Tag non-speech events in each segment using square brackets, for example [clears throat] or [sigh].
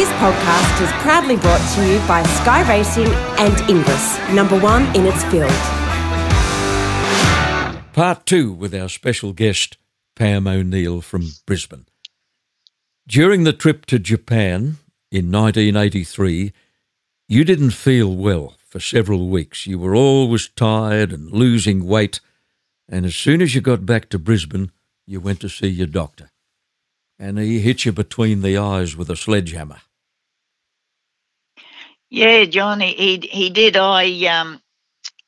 This podcast is proudly brought to you by Sky Racing and Inglis, number one in its field. Part two with our special guest, Pam O'Neill from Brisbane. During the trip to Japan in 1983, you didn't feel well for several weeks. You were always tired and losing weight, and as soon as you got back to Brisbane, you went to see your doctor. And he hit you between the eyes with a sledgehammer. Yeah, John, he he did. I um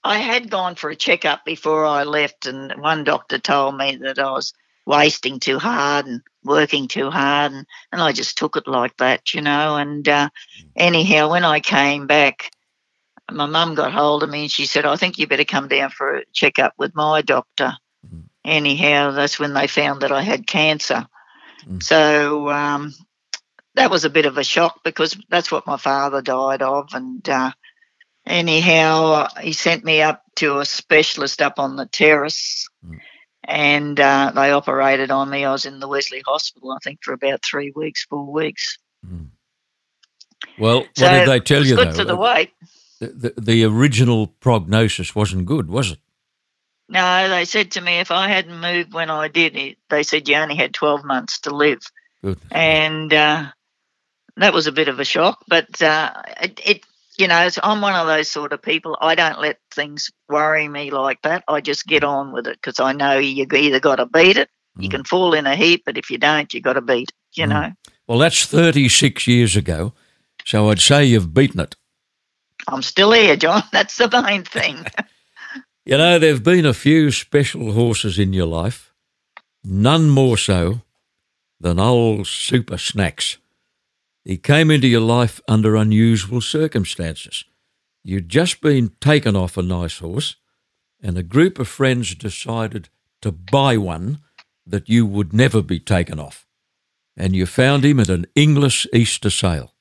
I had gone for a checkup before I left, and one doctor told me that I was wasting too hard and working too hard, and, and I just took it like that, you know. And uh, anyhow, when I came back, my mum got hold of me and she said, I think you better come down for a checkup with my doctor. Mm. Anyhow, that's when they found that I had cancer. Mm. So um, that was a bit of a shock because that's what my father died of. And uh, anyhow, he sent me up to a specialist up on the terrace. Mm. And uh, they operated on me. I was in the Wesley Hospital, I think, for about three weeks, four weeks. Well, what did they tell you, good though? for the weight. the, the, the original prognosis wasn't good, was it? No, they said to me if I hadn't moved when I did, it, they said you only had 12 months to live. Good. And uh, that was a bit of a shock. But uh, it, it, you know, I'm one of those sort of people. I don't let things worry me like that. I just get on with it because I know you either got to beat it, you Mm. can fall in a heap, but if you don't, you got to beat it, you Mm. know. Well, that's 36 years ago, so I'd say you've beaten it. I'm still here, John. [laughs] That's the main thing. [laughs] You know, there have been a few special horses in your life, none more so than old Supersnacks. He came into your life under unusual circumstances. You'd just been taken off a nice horse, and a group of friends decided to buy one that you would never be taken off. And you found him at an Inglis Easter sale.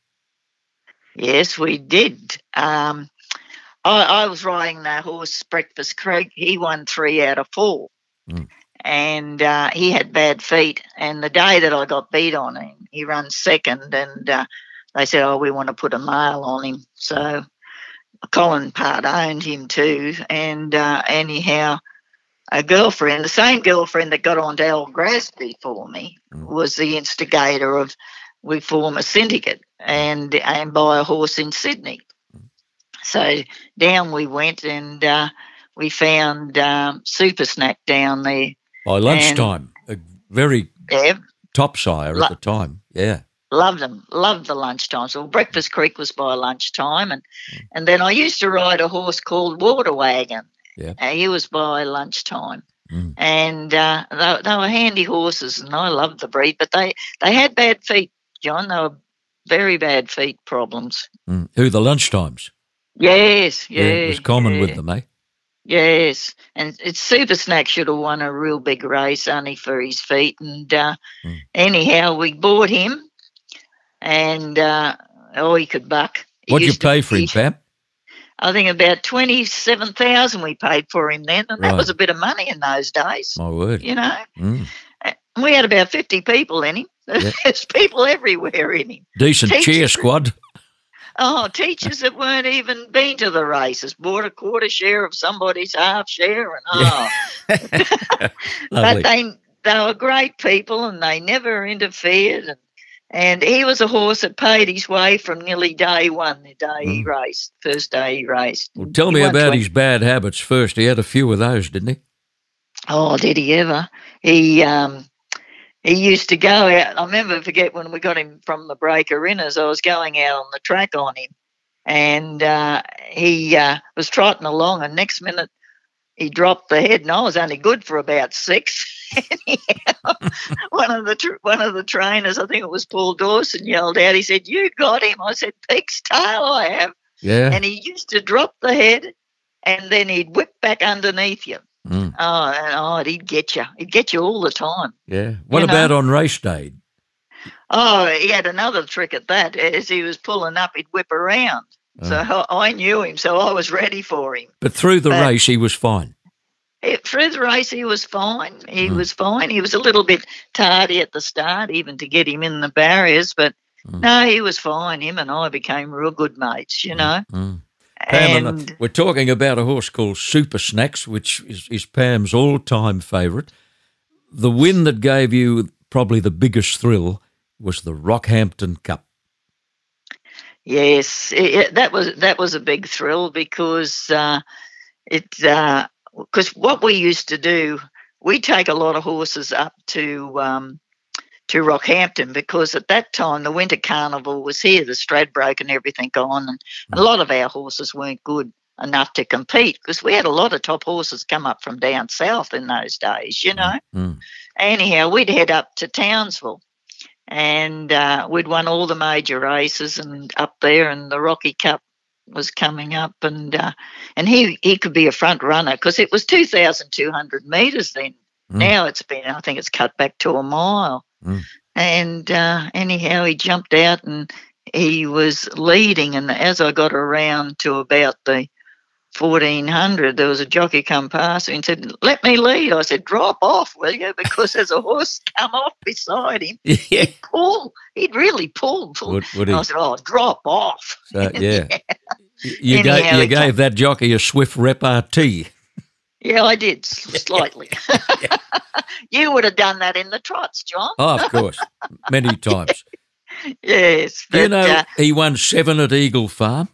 Yes, we did. Um, I, I was riding that horse, Breakfast Creek. He won three out of four. Mm. And uh, he had bad feet. And the day that I got beat on him, he ran second. And uh, they said, Oh, we want to put a male on him. So Colin Part owned him too. And uh, anyhow, a girlfriend, the same girlfriend that got on Dale Grasby for me, Mm. was the instigator of we form a syndicate and and buy a horse in Sydney. So down we went and uh, we found um, Supersnack down there. By lunchtime, a very Yeah, top sire Lu- at the time. Yeah. loved them, loved the lunchtime. So Breakfast Creek was by lunchtime, and and then I used to ride a horse called Water Wagon. Yeah. Uh, he was by lunchtime. Mm. And uh, they, they were handy horses, and I loved the breed. But they, they had bad feet, John. They were very bad feet problems. Mm. Who the lunchtimes? Yes, yeah, it was common yeah. with them, eh? Yes, and it's Supersnack should have won a real big race only for his feet. And uh, Mm. anyhow, we bought him, and uh, oh, he could buck. He What'd you pay for him, Pam? I think about twenty-seven thousand we paid for him then, and Right. that was a bit of money in those days. My word. You know, Mm. we had about fifty people in him. Yeah. [laughs] There's people everywhere in him. Decent Teachers- cheer squad. Oh, teachers that weren't even been to the races. Bought a quarter share of somebody's half share, and oh, [laughs] but they they were great people and they never interfered and and he was a horse that paid his way from nearly day one the day he mm. raced first day he raced. Well, tell He me about 20 his bad habits first. He had a few of those, didn't he? oh did he ever? He um he used to go out i remember forget when we got him from the breaker inners i was going out on the track on him. And uh, he uh, was trotting along and next minute he dropped the head and i was only good for about six. [laughs] One of the tr- one of the trainers i think it was paul dawson yelled out. He said you got him. I said pig's tail i have. Yeah. and he used to drop the head and then he'd whip back underneath you Mm. Oh, and oh, he'd get you. He'd get you all the time. Yeah. What You know. about on race day? Oh, he had another trick at that. As he was pulling up, he'd whip around. So Uh. I knew him, so I was ready for him. But through the But- race, he was fine. It, through the race, he was fine. He Mm. was fine. He was a little bit tardy at the start, even to get him in the barriers, but No, he was fine. Him and I became real good mates, you know. Pam and, And we're talking about a horse called Supersnacks, which is, is Pam's all-time favourite. The win that gave you probably the biggest thrill was the Rockhampton Cup. yes, it, that was that was a big thrill because uh, it because what we used to do, we take a lot of horses up to um, to Rockhampton because at that time the Winter Carnival was here, the Stradbroke and everything on, and a lot of our horses weren't good enough to compete because we had a lot of top horses come up from down south in those days, you know. Mm. Anyhow, we'd head up to Townsville and uh, we'd won all the major races and up there, and the Rocky Cup was coming up, and uh, and he he could be a front runner because it was two thousand two hundred meters then. Mm. Now it's been, I think it's cut back to a mile. Mm. And uh, anyhow, he jumped out and he was leading, and as I got around to about the 1400, there was a jockey come past me and said, Let me lead. I said, Drop off, will you? [laughs] Because there's a horse come off beside him. [laughs] yeah. Pull. He'd really pulled. pulled. Would, would he? I said, Oh, drop off. So, [laughs] yeah. You, you gave, you gave that jockey a swift repartee. Yeah, I did, slightly. [laughs] you would have done that in the trots, John. Oh, of course, many [laughs] times. Yes. Do you know uh, he won seven at Eagle Farm?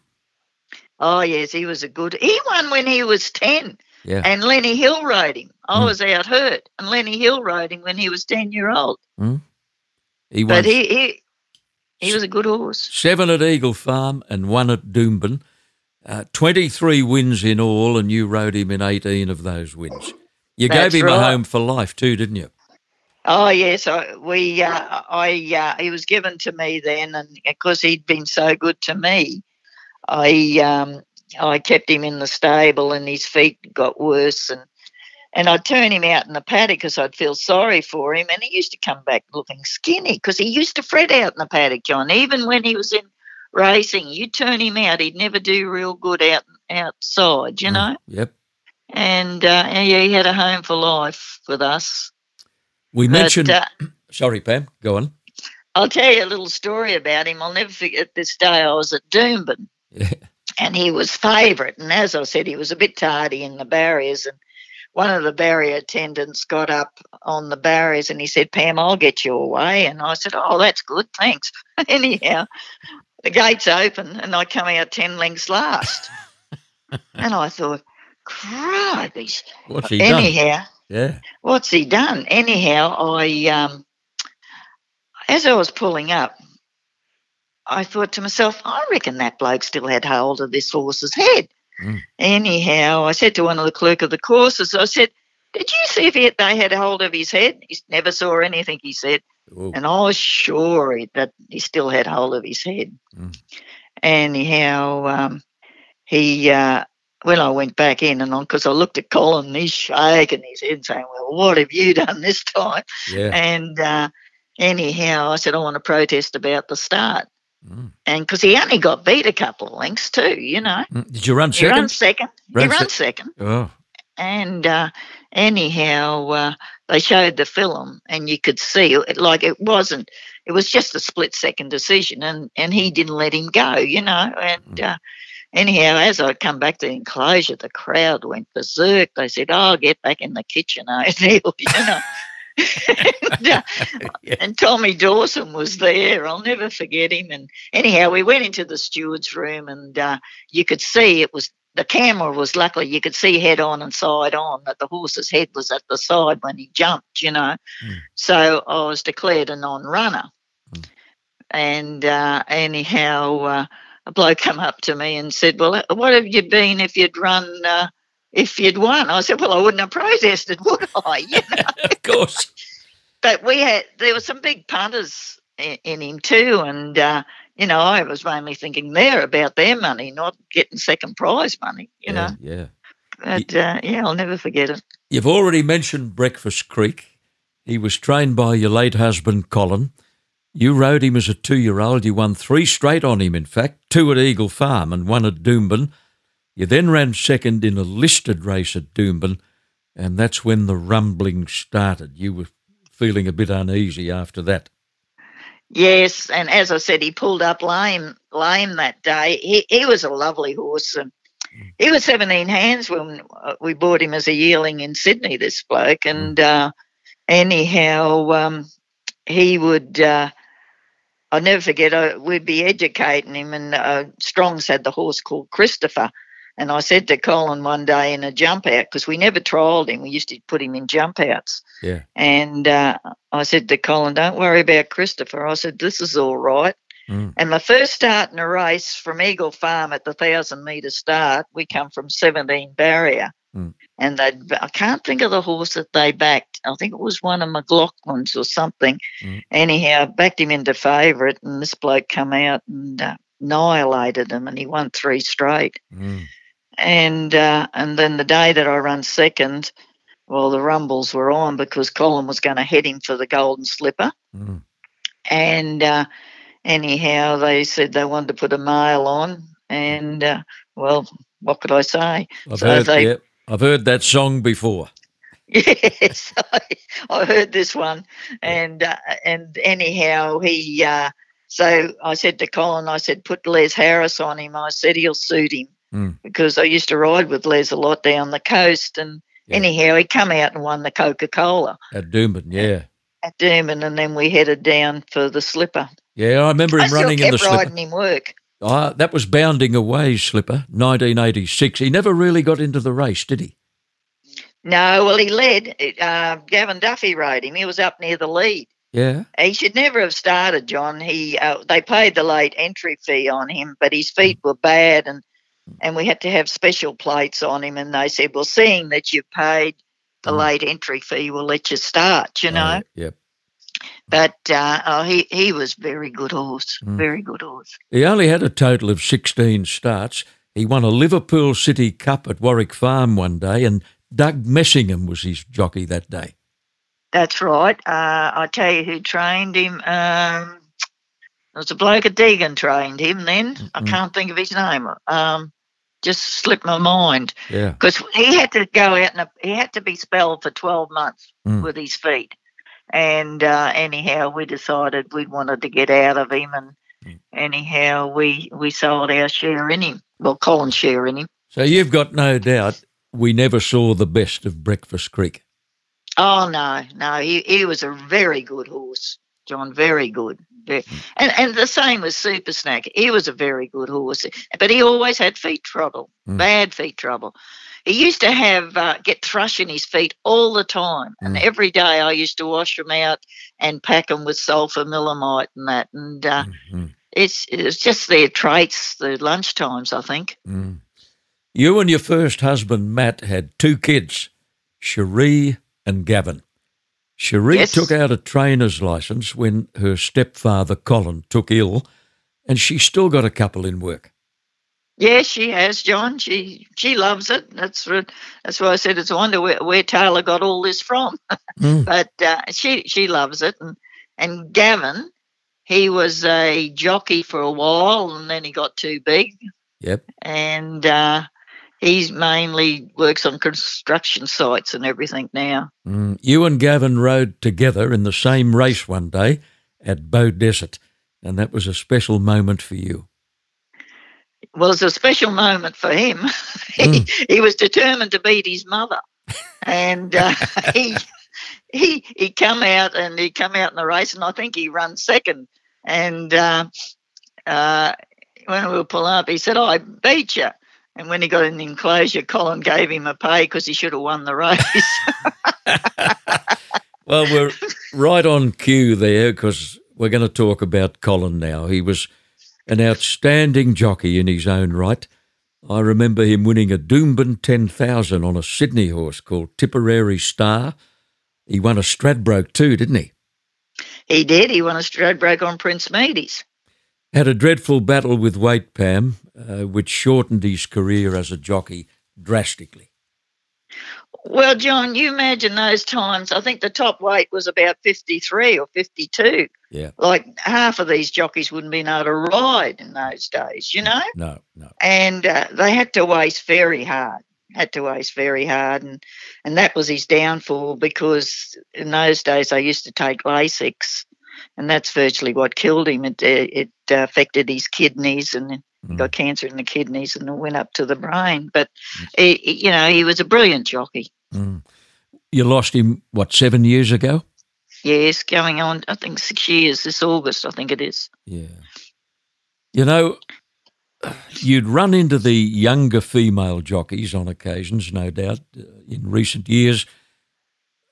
oh, yes, he was a good. He won when he was 10, Yeah. and Lenny Hill rode him. I Mm. was out hurt, and Lenny Hill rode him when he was 10 year old. He won But he, he, he was a good horse. seven at Eagle Farm and one at Doomben. Uh, 23 wins in all, and you rode him in 18 of those wins. You That's gave him a home for life too, didn't you? Oh yes, I, we uh, I uh, he was given to me then, and because he'd been so good to me, I um, I kept him in the stable, and his feet got worse, and and I'd turn him out in the paddock because I'd feel sorry for him, and he used to come back looking skinny because he used to fret out in the paddock, John. Even when he was in racing, you turn him out, he'd never do real good out outside, you Mm. know. Yep. And uh, yeah, he had a home for life with us. We But, mentioned. uh, [clears throat] sorry, Pam. Go on. I'll tell you a little story about him. I'll never forget this day. I was at Doomben Yeah. [laughs] and he was favourite. And as I said, he was a bit tardy in the barriers. And one of the barrier attendants got up on the barriers and he said, Pam, I'll get you away. And I said, Oh, that's good. Thanks. [laughs] Anyhow, the gates open and I come out 10 lengths last. [laughs] and I thought, Cripes. What's he done? Anyhow, Yeah. what's he done? Anyhow, I um, as I was pulling up, I thought to myself, I reckon that bloke still had hold of this horse's head. Mm. Anyhow, I said to one of the clerk of the courses, I said, "Did you see if he, they had hold of his head?" He never saw anything. He said, Oh, and I was sure that he still had hold of his head. Mm. Anyhow, um, he uh, when I went back in and on because I looked at Colin, he's shaking his head, saying, "Well, what have you done this time?" yeah. And uh, anyhow, I said, "I want to protest about the start." Mm. And because he only got beat a couple of lengths too, you know, Mm. Did you run second? he runs second? second. Ran he sec- runs second. Oh, And uh, anyhow, uh, they showed the film, and you could see it like it wasn't. It was just a split second decision, and and he didn't let him go, you know. And uh, anyhow, as I come back to the enclosure, the crowd went berserk. They said, "Oh, get back in the kitchen, O'Neill," [laughs] you know. [laughs] and, uh, [laughs] and Tommy Dawson was there. I'll never forget him. And anyhow, we went into the steward's room, and uh, you could see it was the camera was luckily you could see head on and side on that the horse's head was at the side when he jumped, you know. Mm. So I was declared a non-runner. Mm. And uh, anyhow, uh, a bloke come up to me and said, "Well, what have you been if you'd run?" Uh, if you'd won, I said, "Well, I wouldn't have protested, [laughs] would I?" You know? [laughs] of course. but we had there were some big punters in, in him too, and uh, you know I was mainly thinking there about their money, not getting second prize money. You yeah, know, yeah. but uh, yeah, I'll never forget it. You've already mentioned Breakfast Creek. He was trained by your late husband, Colin. You rode him as a two year old. You won three straight on him, in fact, two at Eagle Farm and one at Doomben. You then ran second in a listed race at Doomben, and that's when the rumbling started. You were feeling a bit uneasy after that. Yes, and as I said, he pulled up lame, lame that day. He he was a lovely horse, and he was 17 hands when uh, we bought him as a yearling in Sydney. This bloke, and uh, anyhow, um, he would. Uh, I'll never forget. Uh, we'd be educating him, and uh, Strong's had the horse called Christopher. And I said to Colin one day in a jump out because we never trialled him. We used to put him in jump outs. Yeah. And uh, I said to Colin, "Don't worry about Christopher." I said, "This is all right." Mm. And my first start in a race from Eagle Farm at the thousand metre start, we come from 17 barrier. Mm. And they, I can't think of the horse that they backed. I think it was one of McLaughlin's or something. Mm. Anyhow, backed him into favourite, and this bloke come out and uh, annihilated him, and he won three straight. Mm. And uh, and then the day that I run second, well, the rumbles were on because Colin was going to head him for the Golden Slipper, Mm. and uh, anyhow, they said they wanted to put a male on, and uh, well, what could I say? I've So heard. they- yeah, I've heard that song before. [laughs] Yes, I, I heard this one, and uh, and anyhow, he. Uh, so I said to Colin, I said, put Les Harris on him. I said he'll suit him Mm. because I used to ride with Les a lot down the coast, and Yeah. anyhow, he come out and won the Coca Cola At Doomben, yeah. at Doomben, and then we headed down for the slipper. Yeah, I remember I him still running in the slipper. riding him work. Ah, that was Bounding Away slipper, 1986. He never really got into the race, did he? No, well, he led. Uh, Gavin Duffy rode him. He was up near the lead. Yeah. He should never have started, John. He uh, they paid the late entry fee on him, but his feet were bad, and and we had to have special plates on him. And they said, "Well, seeing that you've paid the Mm. late entry fee, we'll let you start." You know, Oh, yep. but uh, oh, he he was very good horse, Mm. very good horse. He only had a total of 16 starts. He won a Liverpool City Cup at Warwick Farm one day, and Doug Messingham was his jockey that day. That's right. Uh, I tell you who trained him. Um, it was a bloke at Deagon trained him. Then I Mhm. can't think of his name. Um, just slipped my mind. Yeah. because he had to go out and he had to be spelled for 12 months Mm. with his feet. And uh, anyhow, we decided we wanted to get out of him, and Mm. anyhow, we we sold our share in him. Well, Colin's share in him. So you've got no doubt we never saw the best of Breakfast Creek. Oh no, no, he he was a very good horse, John. Very good. And and the same with Supersnack. He was a very good horse, but he always had feet trouble, Mm. bad feet trouble. He used to have uh, get thrush in his feet all the time, and Mm. every day I used to wash them out and pack them with sulfur millimite and that. And uh, Mhm. it's it's just their traits, the lunch times, I think. Mm. You and your first husband, Matt, had two kids, Cherie and Gavin. Cherie Yes. took out a trainer's license when her stepfather, Colin, took ill, and she still got a couple in work. Yeah, she has, John. She she loves it. That's that's why I said it's a wonder where, where Taylor got all this from. [laughs] Mm. but uh, she she loves it, and and Gavin, he was a jockey for a while, and then he got too big, Yep. and uh, he's mainly works on construction sites and everything now. Mm. You and Gavin rode together in the same race one day at Beaudesert, and that was a special moment for you. Well, it's a special moment for him. [laughs] he, he was determined to beat his mother, and uh, [laughs] he he he come out and he come out in the race, and I think he run second. And uh, uh, when we were pulling up, he said, "I beat you." And when he got in the enclosure, Colin gave him a pay because he should have won the race. [laughs] Well, we're right on cue there because we're going to talk about Colin now. He was an outstanding jockey in his own right. I remember him winning a Doomben 10,000 on a Sydney horse called Tipperary Star. He won a Stradbroke too, didn't he? he did. He won a Stradbroke on Prince Meady's. Had a dreadful battle with Weight Pam, uh, which shortened his career as a jockey drastically. Well, John, you imagine those times. I think the top weight was about 53 or 52. Yeah. Like half of these jockeys wouldn't be able to ride in those days, you know? No, no. And uh, they had to race very hard, had to race very hard. And, and that was his downfall because in those days they used to take Lasix and that's virtually what killed him. It it uh, affected his kidneys and he got cancer in the kidneys and it went up to the brain. But he, you know, he was a brilliant jockey. Mm. You lost him what seven years ago? Yes, going on. I think six years this August. I think it is. Yeah. You know, [sighs] you'd run into the younger female jockeys on occasions, no doubt, uh, in recent years.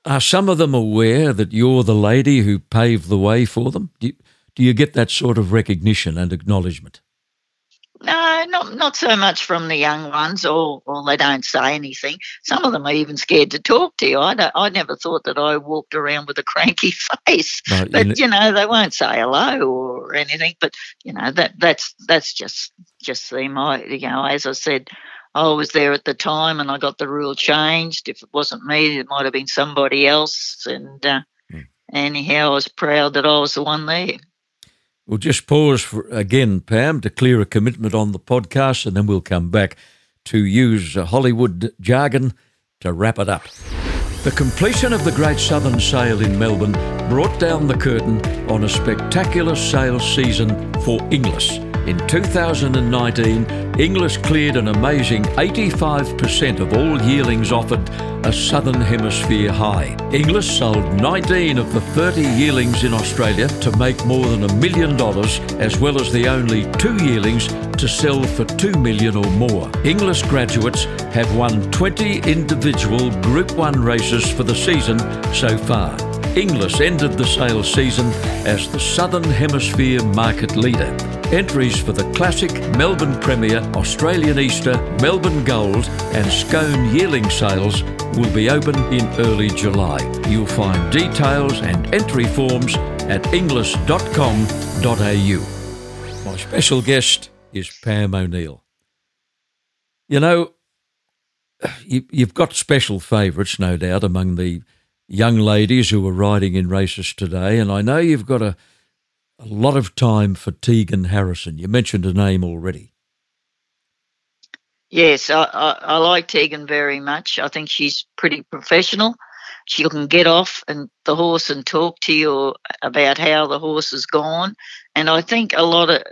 Are some of them aware that you're the lady who paved the way for them? Do you, do you get that sort of recognition and acknowledgement? No, not not so much from the young ones, or or they don't say anything. Some of them are even scared to talk to you. I don't, I never thought that I walked around with a cranky [laughs] face, no, but you know, you know they won't say hello or anything. But you know that that's that's just just them. I you know as I said, I was there at the time and I got the rule changed. If it wasn't me, it might have been somebody else. And uh, hmm. anyhow, I was proud that I was the one there. We'll just pause for, again, Pam, to clear a commitment on the podcast, and then we'll come back to use Hollywood jargon to wrap it up. The completion of the Great Southern Sale in Melbourne brought down the curtain on a spectacular sales season for Inglis. In 2019, Inglis cleared an amazing 85% of all yearlings offered a Southern Hemisphere high. Inglis sold 19 of the 30 yearlings in Australia to make more than a million dollars, as well as the only two yearlings to sell for 2 million or more. Inglis graduates have won 20 individual Group 1 races for the season so far. Inglis ended the sales season as the Southern Hemisphere market leader. Entries for the Classic, Melbourne Premier, Australian Easter, Melbourne Gold, and Scone Yearling sales will be open in early July. You'll find details and entry forms at inglis.com.au. My special guest is Pam O'Neill. You know, [sighs] you, have got special favourites, no doubt, among the young ladies who are riding in races today, and I know you've got a, a lot of time for Tegan Harrison. You mentioned her name already. Yes, I, I, I like Tegan very much. I think she's pretty professional. She can get off and the horse and talk to you about how the horse has gone. And I think a lot of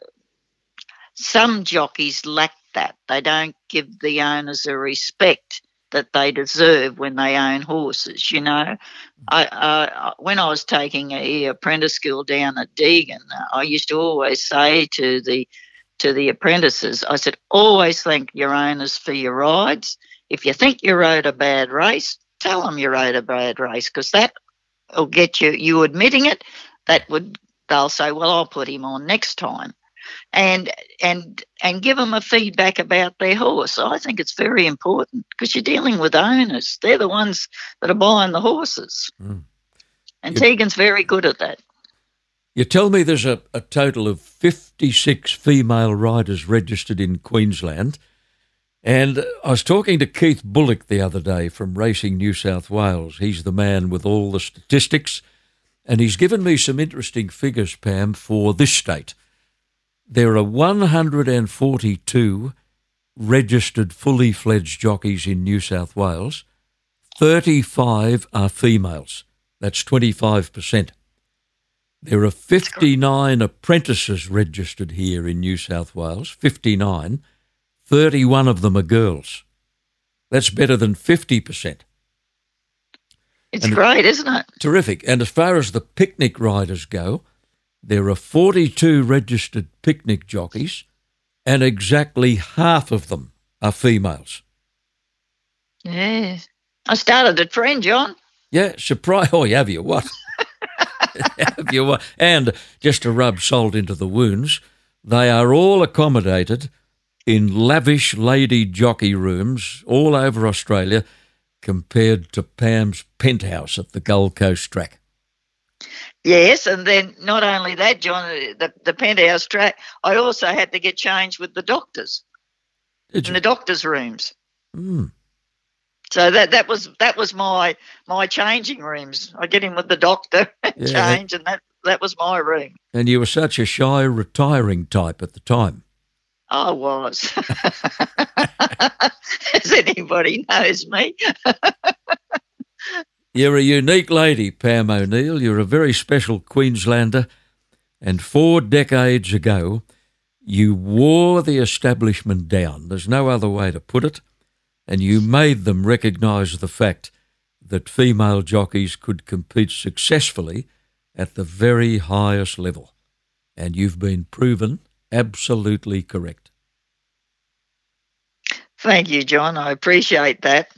some jockeys lack that. They don't give the owners a respect that they deserve when they own horses. You know, I, I when I was taking a apprentice school down at Deagon, I used to always say to the to the apprentices, I said, always thank your owners for your rides. If you think you rode a bad race, tell them you rode a bad race because that will get you you admitting it. That would they'll say, well, I'll put him on next time and and and give them a feedback about their horse. I think it's very important because you're dealing with owners. They're the ones that are buying the horses. Mm. And you, Tegan's very good at that. You tell me there's a, a total of 56 female riders registered in Queensland. And I was talking to Keith Bullock the other day from Racing New South Wales. He's the man with all the statistics. And he's given me some interesting figures, Pam, for this state there are 142 registered fully fledged jockeys in New South Wales. 35 are females. That's 25%. There are 59 apprentices registered here in New South Wales, 59. 31 of them are girls. That's better than 50%. It's and great, isn't it? Terrific. And as far as the picnic riders go, there are 42 registered picnic jockeys, and exactly half of them are females. Yeah. I started a trend, John. Yeah, surprise. [laughs] Oh, have you what? [laughs] have you what? And just to rub salt into the wounds, they are all accommodated in lavish lady jockey rooms all over Australia compared to Pam's penthouse at the Gold Coast track. Yes, and then not only that, John, the, the penthouse track, I also had to get changed with the doctors Did in you? the doctors' rooms. Mm. So that that was that was my my changing rooms. I get in with the doctor, [laughs] yeah. change, and that that was my room. And you were such a shy, retiring type at the time. I was. [laughs] As anybody knows me. [laughs] You're a unique lady, Pam O'Neill. You're a very special Queenslander. And four decades ago, you wore the establishment down. There's no other way to put it. And you made them recognise the fact that female jockeys could compete successfully at the very highest level. And you've been proven absolutely correct. Thank you, John. I appreciate that.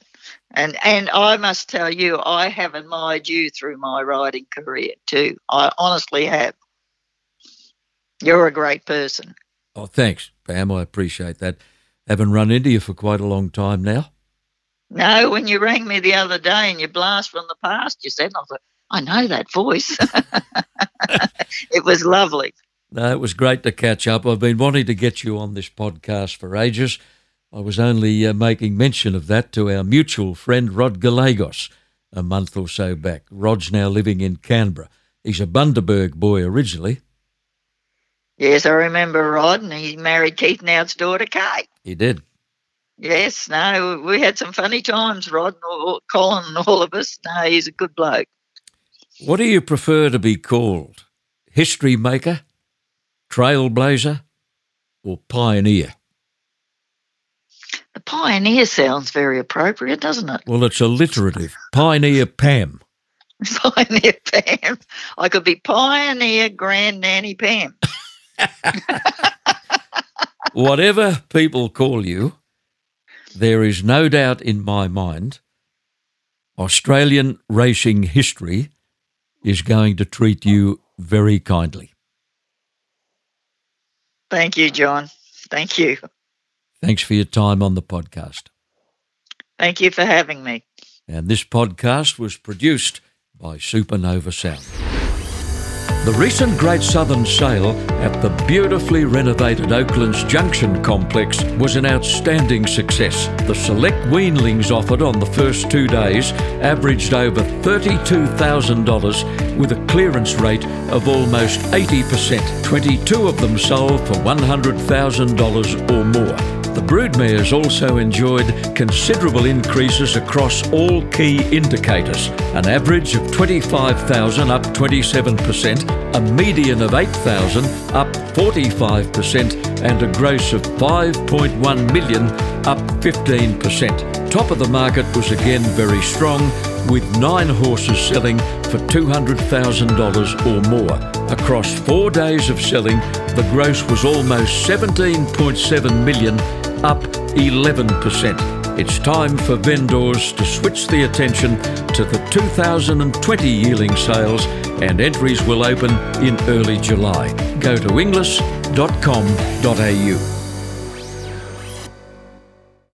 And and I must tell you, I have admired you through my riding career too. I honestly have. You're a great person. Oh, thanks, Pam. I appreciate that. Haven't run into you for quite a long time now. No, when you rang me the other day and you blast from the past, you said, I thought, I know that voice. [laughs] it was lovely. No, it was great to catch up. I've been wanting to get you on this podcast for ages. I was only uh, making mention of that to our mutual friend Rod Gallegos a month or so back. Rod's now living in Canberra. He's a Bundaberg boy originally. Yes, I remember Rod, and he married Keith Nowt's daughter, Kate. He did. Yes, no, we had some funny times, Rod, and Colin, and all of us. No, he's a good bloke. What do you prefer to be called? History maker, trailblazer, or pioneer? Pioneer sounds very appropriate, doesn't it? Well, it's alliterative. Pioneer Pam. [laughs] Pioneer Pam. I could be Pioneer Grand Nanny Pam. [laughs] Whatever people call you, there is no doubt in my mind Australian racing history is going to treat you very kindly. Thank you, John. Thank you. Thanks for your time on the podcast. Thank you for having me. And this podcast was produced by Supernova Sound. The recent Great Southern Sale at the beautifully renovated Oaklands Junction complex was an outstanding success. The select weanlings offered on the first two days averaged over $32,000 with a clearance rate of almost 80%. 22 of them sold for $100,000 or more. The broodmares also enjoyed considerable increases across all key indicators an average of 25,000 up 27%, a median of 8,000 up 45%, and a gross of 5.1 million up 15%. Top of the market was again very strong, with nine horses selling for $200,000 or more. Across four days of selling, the gross was almost 17.7 million up 11%. It's time for vendors to switch the attention to the 2020 yearling sales, and entries will open in early July. Go to inglis.com.au.